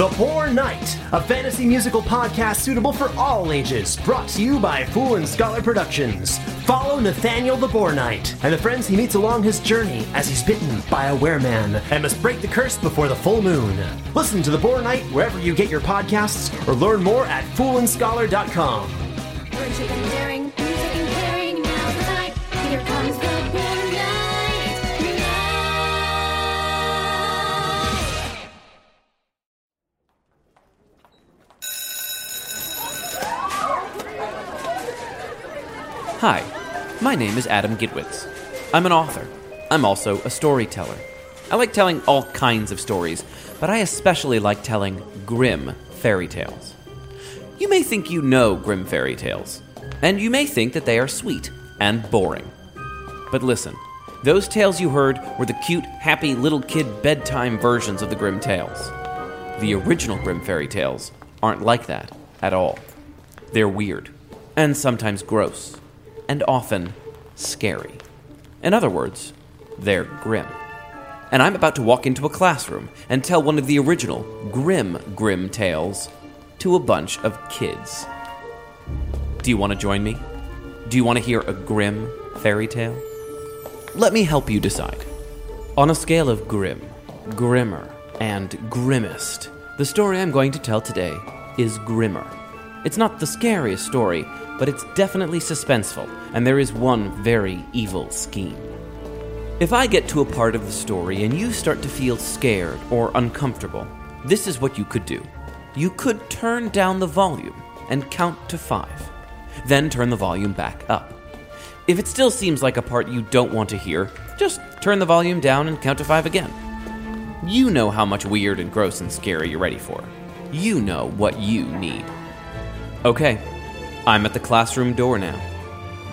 The Boar Knight, a fantasy musical podcast suitable for all ages, brought to you by Fool and Scholar Productions. Follow Nathaniel the Boar Knight and the friends he meets along his journey as he's bitten by a wereman and must break the curse before the full moon. Listen to The Boar Knight wherever you get your podcasts or learn more at foolandscholar.com. Friendship and daring, music and caring, now's the night. Here comes the Hi, my name is Adam Gidwitz. I'm an author. I'm also a storyteller. I like telling all kinds of stories, but I especially like telling Grimm fairy tales. You may think you know Grimm fairy tales, and you may think that they are sweet and boring. But listen, those tales you heard were the cute, happy little kid bedtime versions of the Grimm tales. The original Grimm fairy tales aren't like that at all. They're weird, and sometimes gross, and often scary. In other words, they're grim. And I'm about to walk into a classroom and tell one of the original grim, grim tales to a bunch of kids. Do you want to join me? Do you want to hear a Grimm fairy tale? Let me help you decide. On a scale of Grimm, grimmer, and grimmest, the story I'm going to tell today is grimmer. It's not the scariest story, but it's definitely suspenseful, and there is one very evil scheme. If I get to a part of the story and you start to feel scared or uncomfortable, this is what you could do. You could turn down the volume and count to five, then turn the volume back up. If it still seems like a part you don't want to hear, just turn the volume down and count to five again. You know how much weird and gross and scary you're ready for. You know what you need. Okay, I'm at the classroom door now.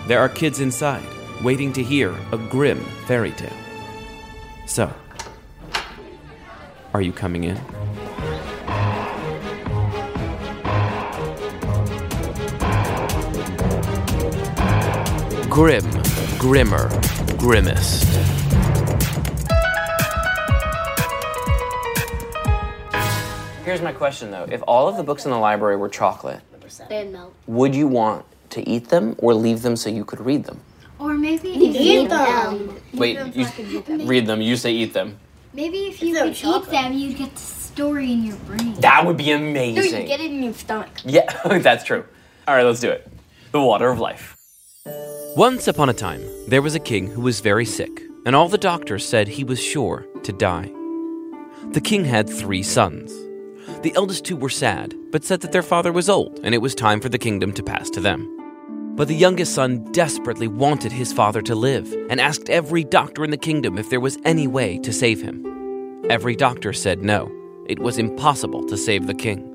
There are kids inside, waiting to hear a Grimm fairy tale. So, are you coming in? Grimm, grimmer, grimmest. Here's my question though. If all of the books in the library were chocolate, They melt. would you want to eat them or leave them so you could read them? Or maybe if you um, Wait, you read them, you say eat them. maybe if you could eat them, you'd get the story in your brain. That would be amazing. No, you amazing. get it in your stomach. Yeah, that's true. All right, let's do it. The water of life. Once upon a time, there was a king who was very sick, and all the doctors said he was sure to die. The king had three sons. The eldest two were sad, but said that their father was old and it was time for the kingdom to pass to them. But the youngest son desperately wanted his father to live and asked every doctor in the kingdom if there was any way to save him. Every doctor said no, it was impossible to save the king.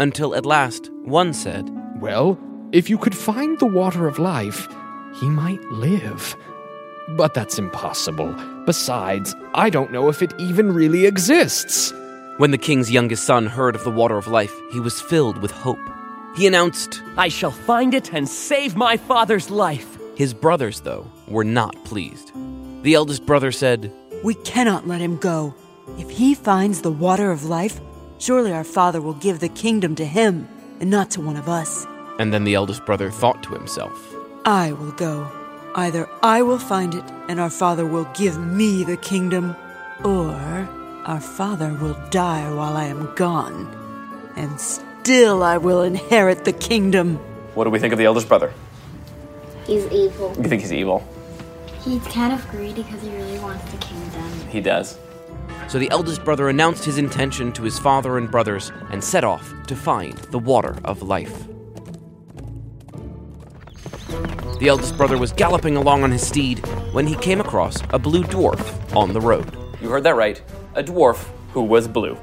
Until at last, one said, Well, if you could find the water of life, he might live. But that's impossible. Besides, I don't know if it even really exists. When the king's youngest son heard of the water of life, he was filled with hope. He announced, I shall find it and save my father's life. His brothers, though, were not pleased. The eldest brother said, We cannot let him go. If he finds the water of life, surely our father will give the kingdom to him and not to one of us. and then the eldest brother thought to himself, I will go. Either I will find it and our father will give me the kingdom, or our father will die while I am gone, and still I will inherit the kingdom. What do we think of the eldest brother? He's evil. You think he's evil? He's kind of greedy because he really wants the kingdom. He does. So the eldest brother announced his intention to his father and brothers and set off to find the water of life. The eldest brother was galloping along on his steed when he came across a blue dwarf on the road. You heard that right. A dwarf who was blue.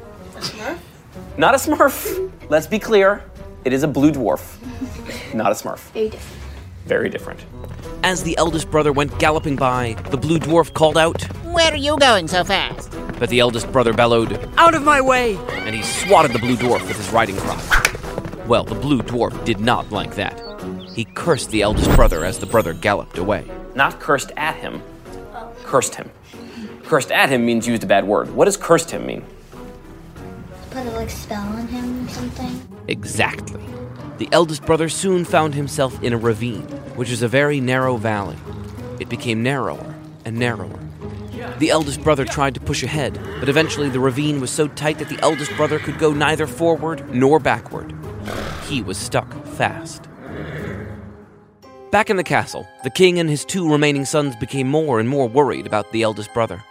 Not a smurf. Let's be clear. It is a blue dwarf, not a smurf. Very different. Very different. As the eldest brother went galloping by, the blue dwarf called out, Where are you going so fast? but the eldest brother bellowed, Out of my way! and he swatted the blue dwarf with his riding crop. Well, the blue dwarf did not like that. He cursed the eldest brother as the brother galloped away. Not cursed at him. Cursed him. Cursed at him means used a bad word. What does cursed him mean? Put a like spell on him or something. Exactly. The eldest brother soon found himself in a ravine, which is a very narrow valley. It became narrower and narrower. The eldest brother tried to push ahead, but eventually the ravine was so tight that the eldest brother could go neither forward nor backward. He was stuck fast. Back in the castle, the king and his two remaining sons became more and more worried about the eldest brother.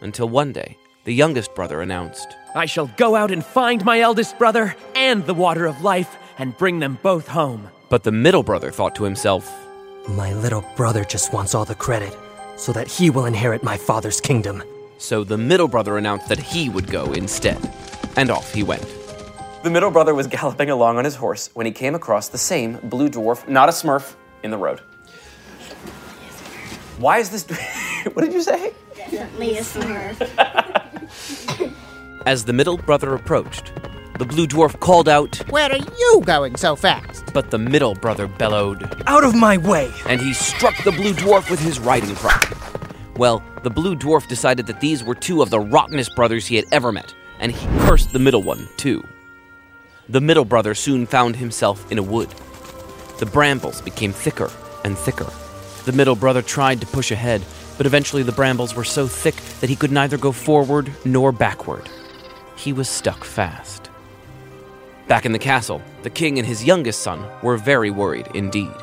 Until one day, the youngest brother announced, I shall go out and find my eldest brother and the water of life and bring them both home. but the middle brother thought to himself, My little brother just wants all the credit so that he will inherit my father's kingdom. So the middle brother announced that he would go instead. And off he went. The middle brother was galloping along on his horse when he came across the same blue dwarf, not a smurf, in the road. Why is this? what did you say? Definitely a smurf. As the middle brother approached, the blue dwarf called out, Where are you going so fast? but the middle brother bellowed, Out of my way! and he struck the blue dwarf with his riding crop. Well, the blue dwarf decided that these were two of the rottenest brothers he had ever met, and he cursed the middle one, too. The middle brother soon found himself in a wood. The brambles became thicker and thicker. The middle brother tried to push ahead, but eventually the brambles were so thick that he could neither go forward nor backward. He was stuck fast. Back in the castle, the king and his youngest son were very worried indeed.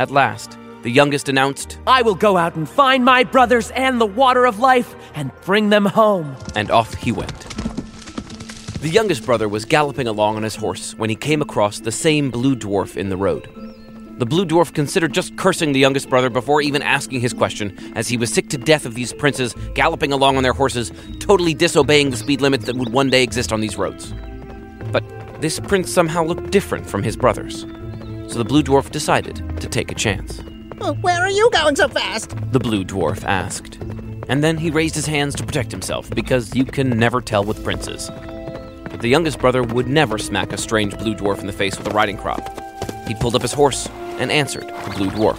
At last, the youngest announced, I will go out and find my brothers and the water of life and bring them home. and off he went. The youngest brother was galloping along on his horse when he came across the same blue dwarf in the road. The blue dwarf considered just cursing the youngest brother before even asking his question, as he was sick to death of these princes galloping along on their horses, totally disobeying the speed limits that would one day exist on these roads. But this prince somehow looked different from his brothers, so the blue dwarf decided to take a chance. Where are you going so fast? The blue dwarf asked. And then he raised his hands to protect himself, because you can never tell with princes. But the youngest brother would never smack a strange blue dwarf in the face with a riding crop. He pulled up his horse and answered the blue dwarf.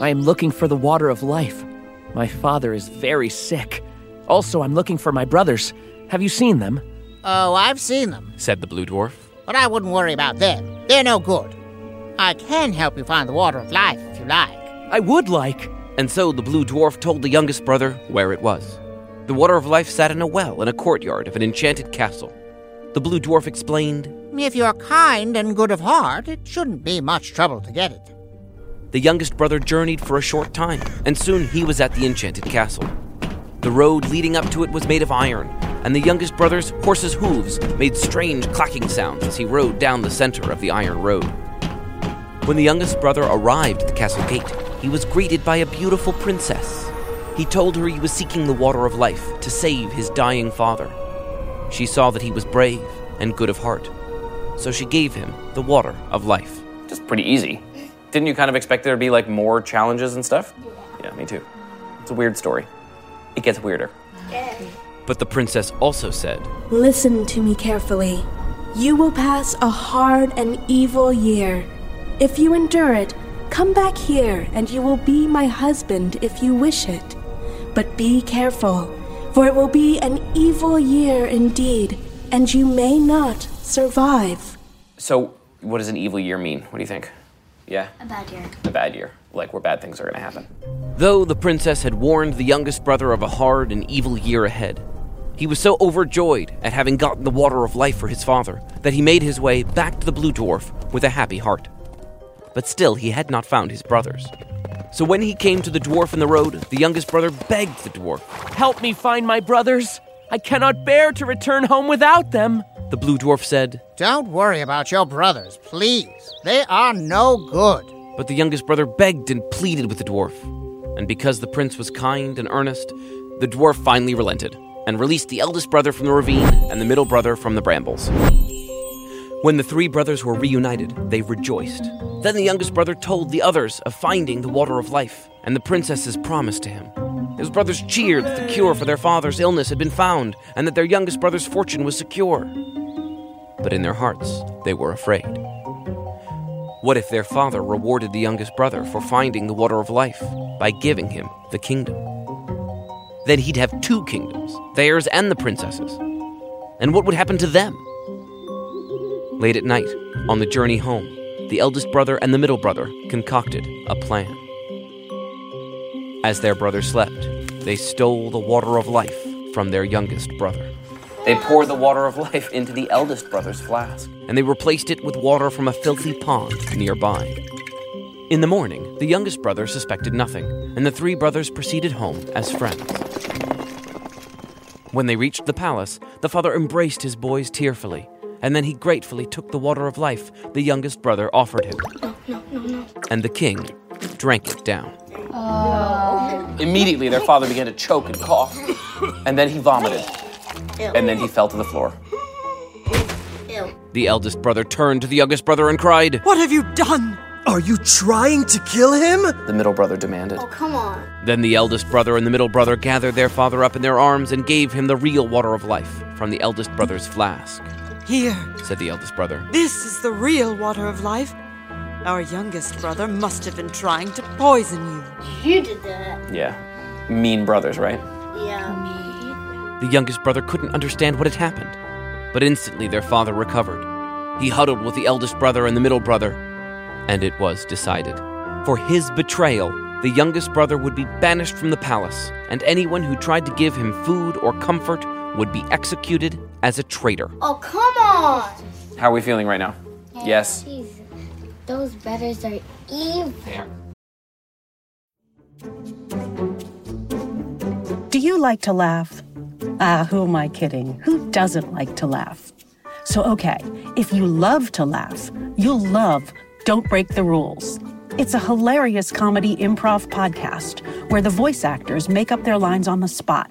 I am looking for the water of life. My father is very sick. Also, I'm looking for my brothers. Have you seen them? Oh, I've seen them, Said the blue dwarf. but I wouldn't worry about them. They're no good. I can help you find the water of life if you like. I would like. And so the blue dwarf told the youngest brother where it was. The water of life sat in a well in a courtyard of an enchanted castle. The blue dwarf explained If you're kind and good of heart, it shouldn't be much trouble to get it. The youngest brother journeyed for a short time, and soon he was at the enchanted castle. The road leading up to it was made of iron, and the youngest brother's horse's hooves made strange clacking sounds as he rode down the center of the iron road. When the youngest brother arrived at the castle gate, he was greeted by a beautiful princess. He told her he was seeking the water of life to save his dying father. She saw that he was brave and good of heart, so she gave him the water of life. Just pretty easy. Didn't you kind of expect there to be like more challenges and stuff? Yeah, me too. It's a weird story. It gets weirder. But the princess also said, Listen to me carefully. You will pass a hard and evil year. If you endure it, come back here and you will be my husband if you wish it. But be careful, for it will be an evil year indeed, and you may not survive. So, what does an evil year mean? What do you think? Yeah, A bad year. a bad year. Like where bad things are going to happen. Though the princess had warned the youngest brother of a hard and evil year ahead, he was so overjoyed at having gotten the water of life for his father that he made his way back to the blue dwarf with a happy heart. But still, he had not found his brothers. So when he came to the dwarf in the road, the youngest brother begged the dwarf. Help me find my brothers. I cannot bear to return home without them. The blue dwarf said, Don't worry about your brothers, please. They are no good. But the youngest brother begged and pleaded with the dwarf. And because the prince was kind and earnest, the dwarf finally relented and released the eldest brother from the ravine and the middle brother from the brambles. When the three brothers were reunited, they rejoiced. Then the youngest brother told the others of finding the water of life and the princess's promise to him. His brothers cheered that the cure for their father's illness had been found and that their youngest brother's fortune was secure. But in their hearts, they were afraid. What if their father rewarded the youngest brother for finding the water of life by giving him the kingdom? Then he'd have two kingdoms, theirs and the princess's. And what would happen to them? Late at night, on the journey home, the eldest brother and the middle brother concocted a plan. As their brother slept, they stole the water of life from their youngest brother. They poured the water of life into the eldest brother's flask. and they replaced it with water from a filthy pond nearby. In the morning, the youngest brother suspected nothing, and the three brothers proceeded home as friends. When they reached the palace, the father embraced his boys tearfully, and then he gratefully took the water of life the youngest brother offered him. No, no, no. no. And the king drank it down. Uh. Immediately, their father began to choke and cough. And then he vomited. And then he fell to the floor. Ew. The eldest brother turned to the youngest brother and cried, What have you done? Are you trying to kill him? The middle brother demanded. Oh, come on. Then the eldest brother and the middle brother gathered their father up in their arms and gave him the real water of life from the eldest brother's flask, Here, said the eldest brother. this is the real water of life. Our youngest brother must have been trying to poison you. You did that. Yeah. Mean brothers, right? Yeah. Me. The youngest brother couldn't understand what had happened, but instantly their father recovered. He huddled with the eldest brother and the middle brother, and it was decided. For his betrayal, the youngest brother would be banished from the palace, and anyone who tried to give him food or comfort would be executed as a traitor. Oh, come on. How are we feeling right now? Yes. Jeez. Those brothers are evil. Do you like to laugh? Ah, who am I kidding? Who doesn't like to laugh? So, okay, if you love to laugh, you'll love Don't Break the Rules. It's a hilarious comedy improv podcast where the voice actors make up their lines on the spot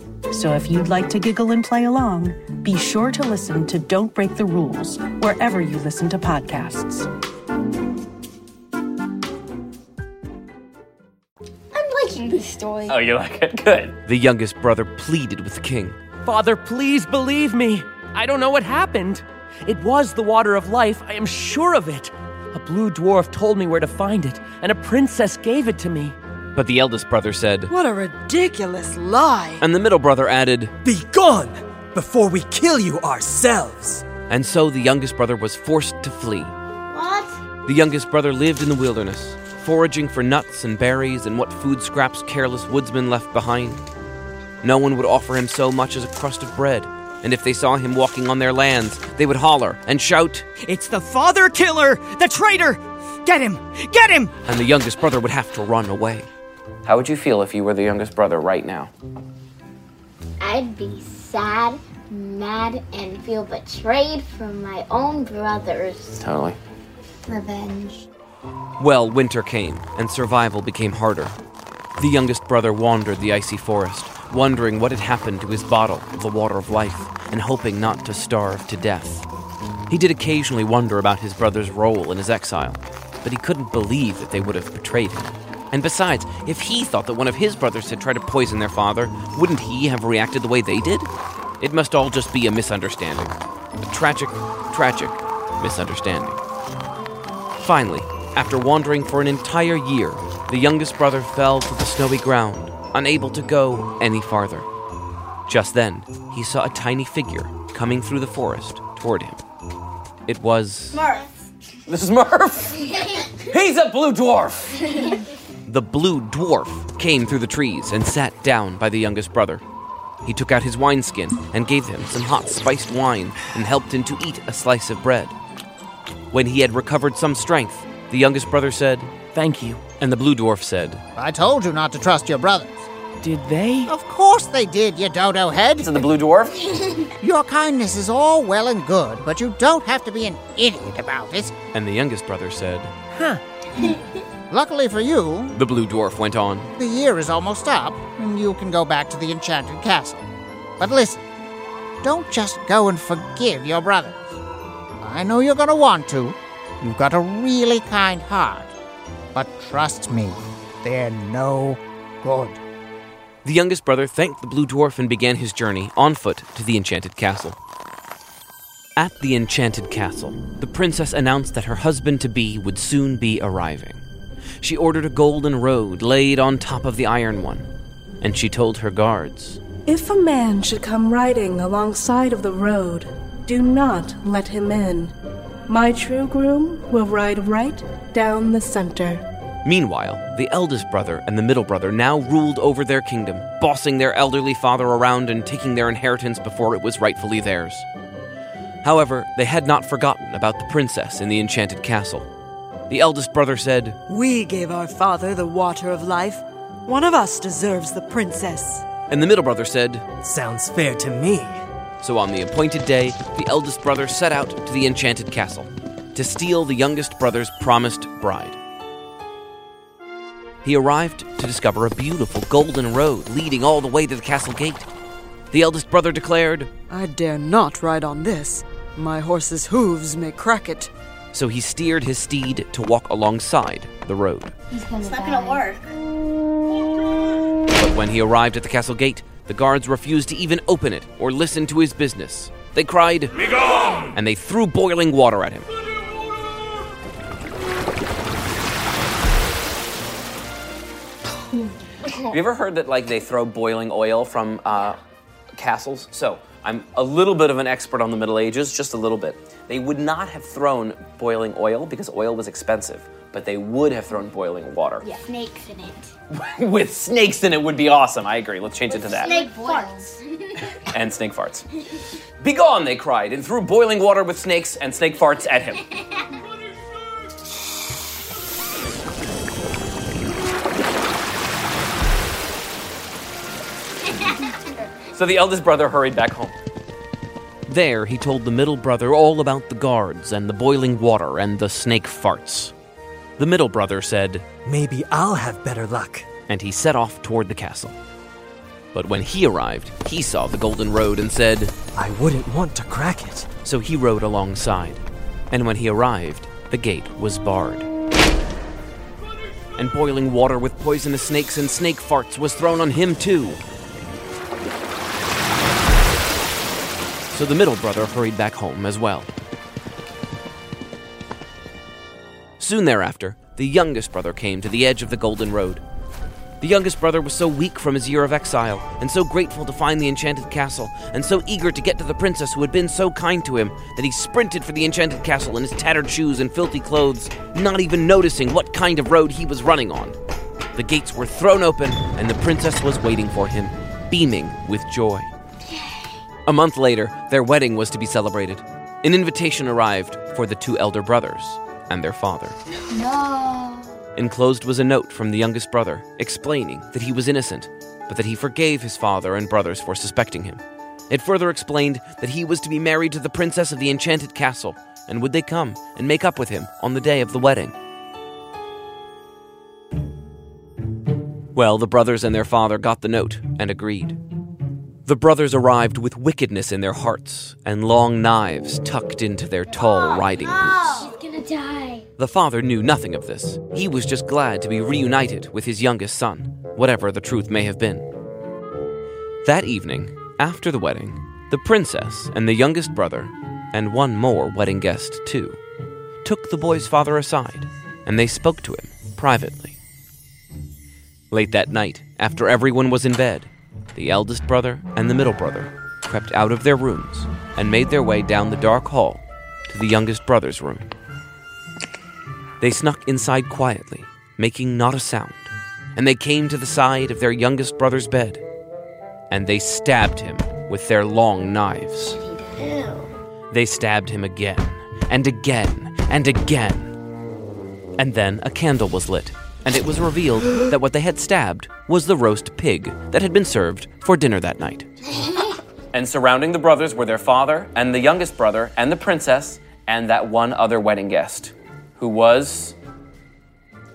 So if you'd like to giggle and play along, be sure to listen to Don't Break the Rules wherever you listen to podcasts. I'm liking this story. Oh, you like it? Good. The youngest brother pleaded with the king. Father, please believe me. I don't know what happened. It was the water of life, I am sure of it. A blue dwarf told me where to find it, and a princess gave it to me. But the eldest brother said, What a ridiculous lie. and the middle brother added, Be gone before we kill you ourselves. and so the youngest brother was forced to flee. What? The youngest brother lived in the wilderness, foraging for nuts and berries and what food scraps careless woodsmen left behind. No one would offer him so much as a crust of bread, and if they saw him walking on their lands, they would holler and shout, It's the father killer! The traitor! Get him! Get him! and the youngest brother would have to run away. How would you feel if you were the youngest brother right now? I'd be sad, mad, and feel betrayed from my own brothers. Totally. Revenge. Well, winter came, and survival became harder. The youngest brother wandered the icy forest, wondering what had happened to his bottle of the water of life, and hoping not to starve to death. He did occasionally wonder about his brother's role in his exile, but he couldn't believe that they would have betrayed him. And besides, if he thought that one of his brothers had tried to poison their father, wouldn't he have reacted the way they did? It must all just be a misunderstanding. A tragic, tragic misunderstanding. Finally, after wandering for an entire year, the youngest brother fell to the snowy ground, unable to go any farther. Just then, he saw a tiny figure coming through the forest toward him. It was Murph. This is Murph. He's a blue dwarf. the blue dwarf came through the trees and sat down by the youngest brother. he took out his wineskin and gave him some hot spiced wine and helped him to eat a slice of bread. When he had recovered some strength, the youngest brother said, Thank you. And the blue dwarf said, I told you not to trust your brothers. Did they? Of course they did, you dodo head. To the blue dwarf? Your kindness is all well and good, but you don't have to be an idiot about it. And the youngest brother said, Huh. Luckily for you, The blue dwarf went on, the year is almost up, and you can go back to the enchanted castle. But listen, don't just go and forgive your brothers. I know you're gonna want to. You've got a really kind heart. But trust me, they're no good. The youngest brother thanked the blue dwarf and began his journey on foot to the enchanted castle. At the enchanted castle, the princess announced that her husband to be would soon be arriving. She ordered a golden road laid on top of the iron one, and she told her guards, If a man should come riding alongside of the road, do not let him in. My true groom will ride right down the center. Meanwhile, the eldest brother and the middle brother now ruled over their kingdom, bossing their elderly father around and taking their inheritance before it was rightfully theirs. However, they had not forgotten about the princess in the enchanted castle. The eldest brother said, We gave our father the water of life. One of us deserves the princess. and the middle brother said, Sounds fair to me. So on the appointed day, the eldest brother set out to the enchanted castle to steal the youngest brother's promised bride. He arrived to discover a beautiful golden road leading all the way to the castle gate. The eldest brother declared, I dare not ride on this. My horse's hooves may crack it. So he steered his steed to walk alongside the road. He's gonna It's not gonna work. But when he arrived at the castle gate, the guards refused to even open it or listen to his business. They cried, Begone! and they threw boiling water at him. Have you ever heard that like they throw boiling oil from uh, castles? So I'm a little bit of an expert on the Middle Ages, just a little bit. They would not have thrown boiling oil because oil was expensive, but they would have thrown boiling water. Yeah, snakes in it. With snakes in it would be awesome. I agree. Let's change it to that. Snake farts. And snake farts. Begone, they cried, and threw boiling water with snakes and snake farts at him. So the eldest brother hurried back home. There, he told the middle brother all about the guards and the boiling water and the snake farts. The middle brother said, Maybe I'll have better luck. and he set off toward the castle. But when he arrived, he saw the golden road and said, I wouldn't want to crack it. So he rode alongside. And when he arrived, the gate was barred. And boiling water with poisonous snakes and snake farts was thrown on him too. So the middle brother hurried back home as well. Soon thereafter, the youngest brother came to the edge of the golden road. The youngest brother was so weak from his year of exile, and so grateful to find the enchanted castle, and so eager to get to the princess who had been so kind to him, that he sprinted for the enchanted castle in his tattered shoes and filthy clothes, not even noticing what kind of road he was running on. The gates were thrown open, and the princess was waiting for him, beaming with joy. A month later, their wedding was to be celebrated. An invitation arrived for the two elder brothers and their father. No. Enclosed was a note from the youngest brother explaining that he was innocent, but that he forgave his father and brothers for suspecting him. It further explained that he was to be married to the princess of the enchanted castle, and would they come and make up with him on the day of the wedding? Well, the brothers and their father got the note and agreed. The brothers arrived with wickedness in their hearts and long knives tucked into their tall oh, riding boots. She's gonna die. The father knew nothing of this. He was just glad to be reunited with his youngest son, whatever the truth may have been. That evening, after the wedding, the princess and the youngest brother, and one more wedding guest too, took the boy's father aside, and they spoke to him privately. Late that night, after everyone was in bed, the eldest brother and the middle brother crept out of their rooms and made their way down the dark hall to the youngest brother's room. They snuck inside quietly, making not a sound, and they came to the side of their youngest brother's bed. and they stabbed him with their long knives. They stabbed him again, and again, and again. And then a candle was lit, and it was revealed that what they had stabbed was the roast pig that had been served for dinner that night. And surrounding the brothers were their father and the youngest brother and the princess and that one other wedding guest, who was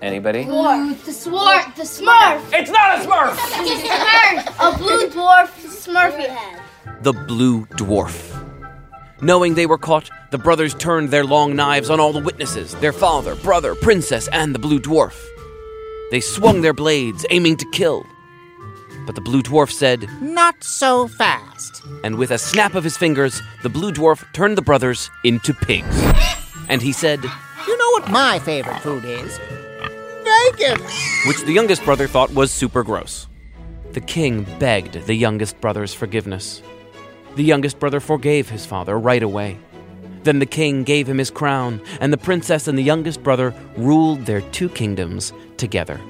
anybody? Dwarf. The swart. The Smurf. It's not a Smurf. a Smurf. A blue dwarf Smurfy head. The Blue Dwarf. Knowing they were caught, the brothers turned their long knives on all the witnesses their father, brother, princess, and the Blue Dwarf. They swung their blades, aiming to kill. But the Blue Dwarf said, Not so fast. and with a snap of his fingers, the Blue Dwarf turned the brothers into pigs. And he said, You know what my favorite food is? Bacon. which the youngest brother thought was super gross. The king begged the youngest brother's forgiveness. The youngest brother forgave his father right away. Then the king gave him his crown, and the princess and the youngest brother ruled their two kingdoms together.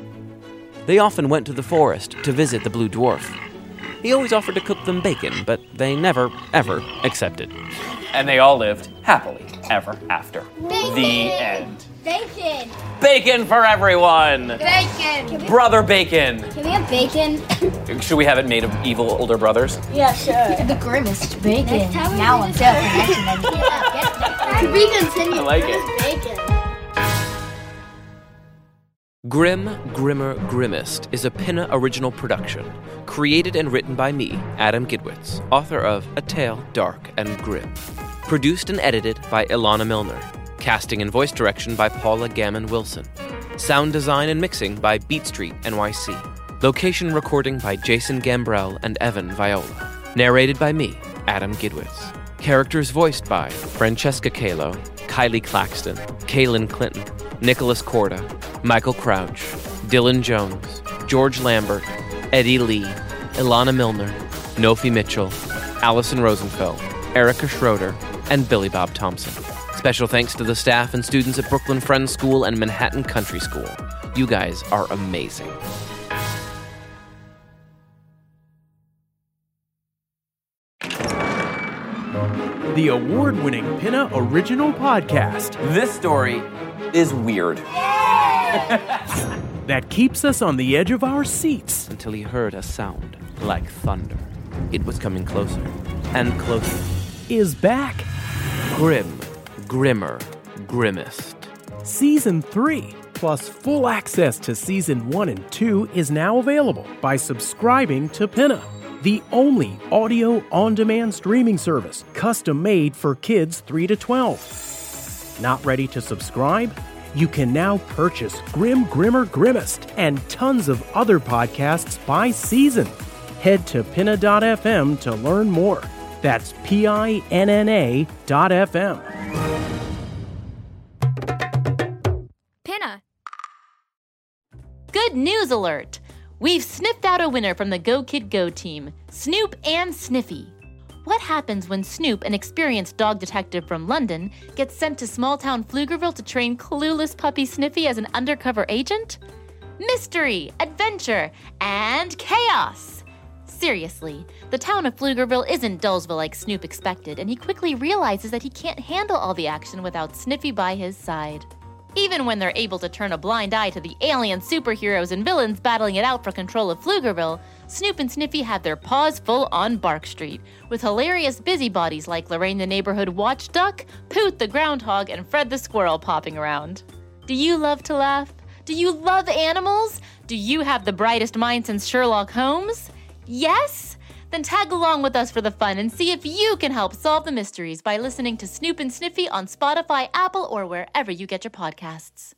They often went to the forest to visit the blue dwarf. He always offered to cook them bacon, but they never, ever accepted. And they all lived happily ever after. The end. Bacon. Bacon for everyone! Bacon. Brother Bacon! can we have bacon? Should we have it made of evil older brothers? Yeah, sure. The grimmest bacon. Now on sale for 1999. To be continued. I like it. Bacon. Grimm, Grimmer, Grimmest is a Pinna original production, created and written by me, Adam Gidwitz, author of A Tale Dark and Grim. Produced and edited by Ilana Milner. Casting and voice direction by Paula Gammon Wilson. Sound design and mixing by Beat Street NYC. Location recording by Jason Gambrell and Evan Viola. Narrated by me, Adam Gidwitz. Characters voiced by Francesca Kalo, Kylie Claxton, Kaylin Clinton, Nicholas Corda, Michael Crouch, Dylan Jones, George Lambert, Eddie Lee, Ilana Milner, Nofi Mitchell, Allison Rosenfeld, Erica Schroeder, and Billy Bob Thompson. Special thanks to the staff and students at Brooklyn Friends School and Manhattan Country School. You guys are amazing. The award winning Pinna Original Podcast This story is weird. that keeps us on the edge of our seats. Until he heard a sound like thunder. It was coming closer and closer. Is back. Grimm, grimmer, grimmest. Season 3 plus full access to Season 1 and 2 is now available by subscribing to Pinna, the only audio on demand streaming service custom made for kids 3 to 12. Not ready to subscribe? You can now purchase Grimm Grimmer Grimmest and tons of other podcasts by season. Head to pinna.fm to learn more. That's P I N N A dot FM. Pinna. Good news alert! We've sniffed out a winner from the Go Kid Go team Snoop and Sniffy. What happens when Snoop, an experienced dog detective from London, gets sent to small town Pflugerville to train clueless puppy Sniffy as an undercover agent? Mystery, adventure, and chaos! Seriously, the town of Pflugerville isn't Dullsville like Snoop expected, and he quickly realizes that he can't handle all the action without Sniffy by his side. Even when they're able to turn a blind eye to the alien superheroes and villains battling it out for control of Pflugerville, Snoop and Sniffy have their paws full on Bark Street, with hilarious busybodies like Lorraine the neighborhood watch duck, Poot the groundhog, and Fred the squirrel popping around. Do you love to laugh? Do you love animals? Do you have the brightest mind since Sherlock Holmes? Yes? Then tag along with us for the fun and see if you can help solve the mysteries by listening to Snoop and Sniffy on Spotify, Apple, or wherever you get your podcasts.